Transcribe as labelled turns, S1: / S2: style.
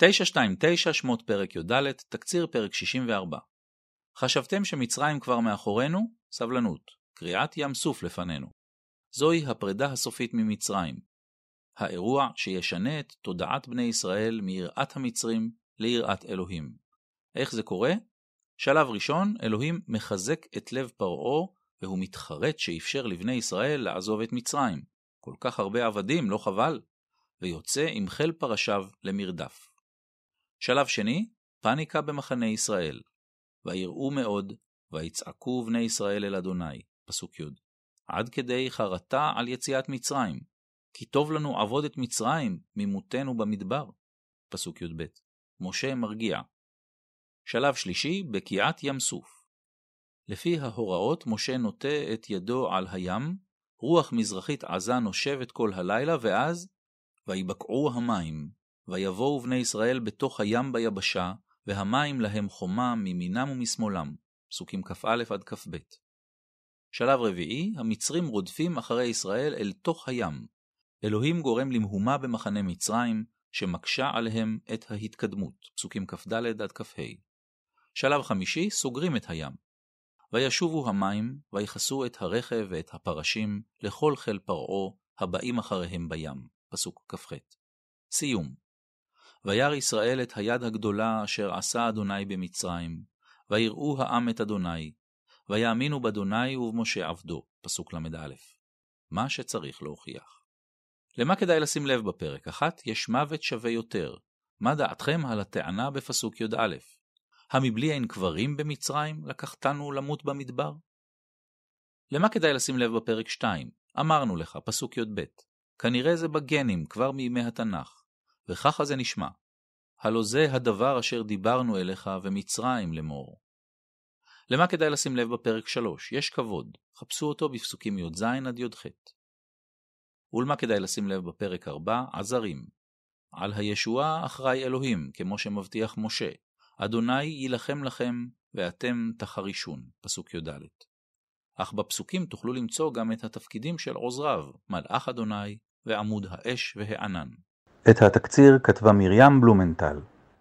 S1: 929 שמות פרק י"ד, תקציר פרק 64. חשבתם שמצרים כבר מאחורינו? סבלנות, קריעת ים סוף לפנינו. זוהי הפרידה הסופית ממצרים. האירוע שישנה את תודעת בני ישראל מיראת המצרים ליראת אלוהים. איך זה קורה? שלב ראשון, אלוהים מחזק את לב פרעה, והוא מתחרט שאפשר לבני ישראל לעזוב את מצרים. כל כך הרבה עבדים, לא חבל? ויוצא עם חיל פרשיו למרדף. שלב שני, פאניקה במחנה ישראל. ויראו מאוד, ויצעקו בני ישראל אל אדוני, פסוק י', עד כדי חרטה על יציאת מצרים, כי טוב לנו עבוד את מצרים ממותנו במדבר, פסוק י"ב. משה מרגיע. שלב שלישי, בקיעת ים סוף. לפי ההוראות, משה נוטה את ידו על הים, רוח מזרחית עזה נושבת כל הלילה, ואז, ויבקעו המים, ויבואו בני ישראל בתוך הים ביבשה, והמים להם חומה מימינם ומשמאלם. פסוקים כ"א עד כ"ב. שלב רביעי, המצרים רודפים אחרי ישראל אל תוך הים. אלוהים גורם למהומה במחנה מצרים, שמקשה עליהם את ההתקדמות. פסוקים כ"ד עד כ"ה. שלב חמישי, סוגרים את הים. וישובו המים, ויכסו את הרכב ואת הפרשים לכל חיל פרעה, הבאים אחריהם בים. פסוק כ"ח. סיום וירא ישראל את היד הגדולה אשר עשה אדוני במצרים, ויראו העם את אדוני, ויאמינו באדוני ובמשה עבדו, פסוק ל"א. מה שצריך להוכיח. למה כדאי לשים לב בפרק? אחת, יש מוות שווה יותר. מה דעתכם על הטענה בפסוק י"א? המבלי אין קברים במצרים, לקחתנו למות במדבר? למה כדאי לשים לב בפרק 2? אמרנו לך, פסוק י"ב. כנראה זה בגנים כבר מימי התנ"ך. וככה זה נשמע. הלא זה הדבר אשר דיברנו אליך ומצרים לאמור. למה כדאי לשים לב בפרק 3? יש כבוד, חפשו אותו בפסוקים י"ז עד י"ח. ולמה כדאי לשים לב בפרק 4? עזרים. על הישועה אחראי אלוהים, כמו שמבטיח משה. אדוני יילחם לכם, ואתם תחרישון. פסוק י"ד. אך בפסוקים תוכלו למצוא גם את התפקידים של עוזריו, מלאך אדוני ועמוד האש והענן.
S2: את התקציר כתבה מרים בלומנטל.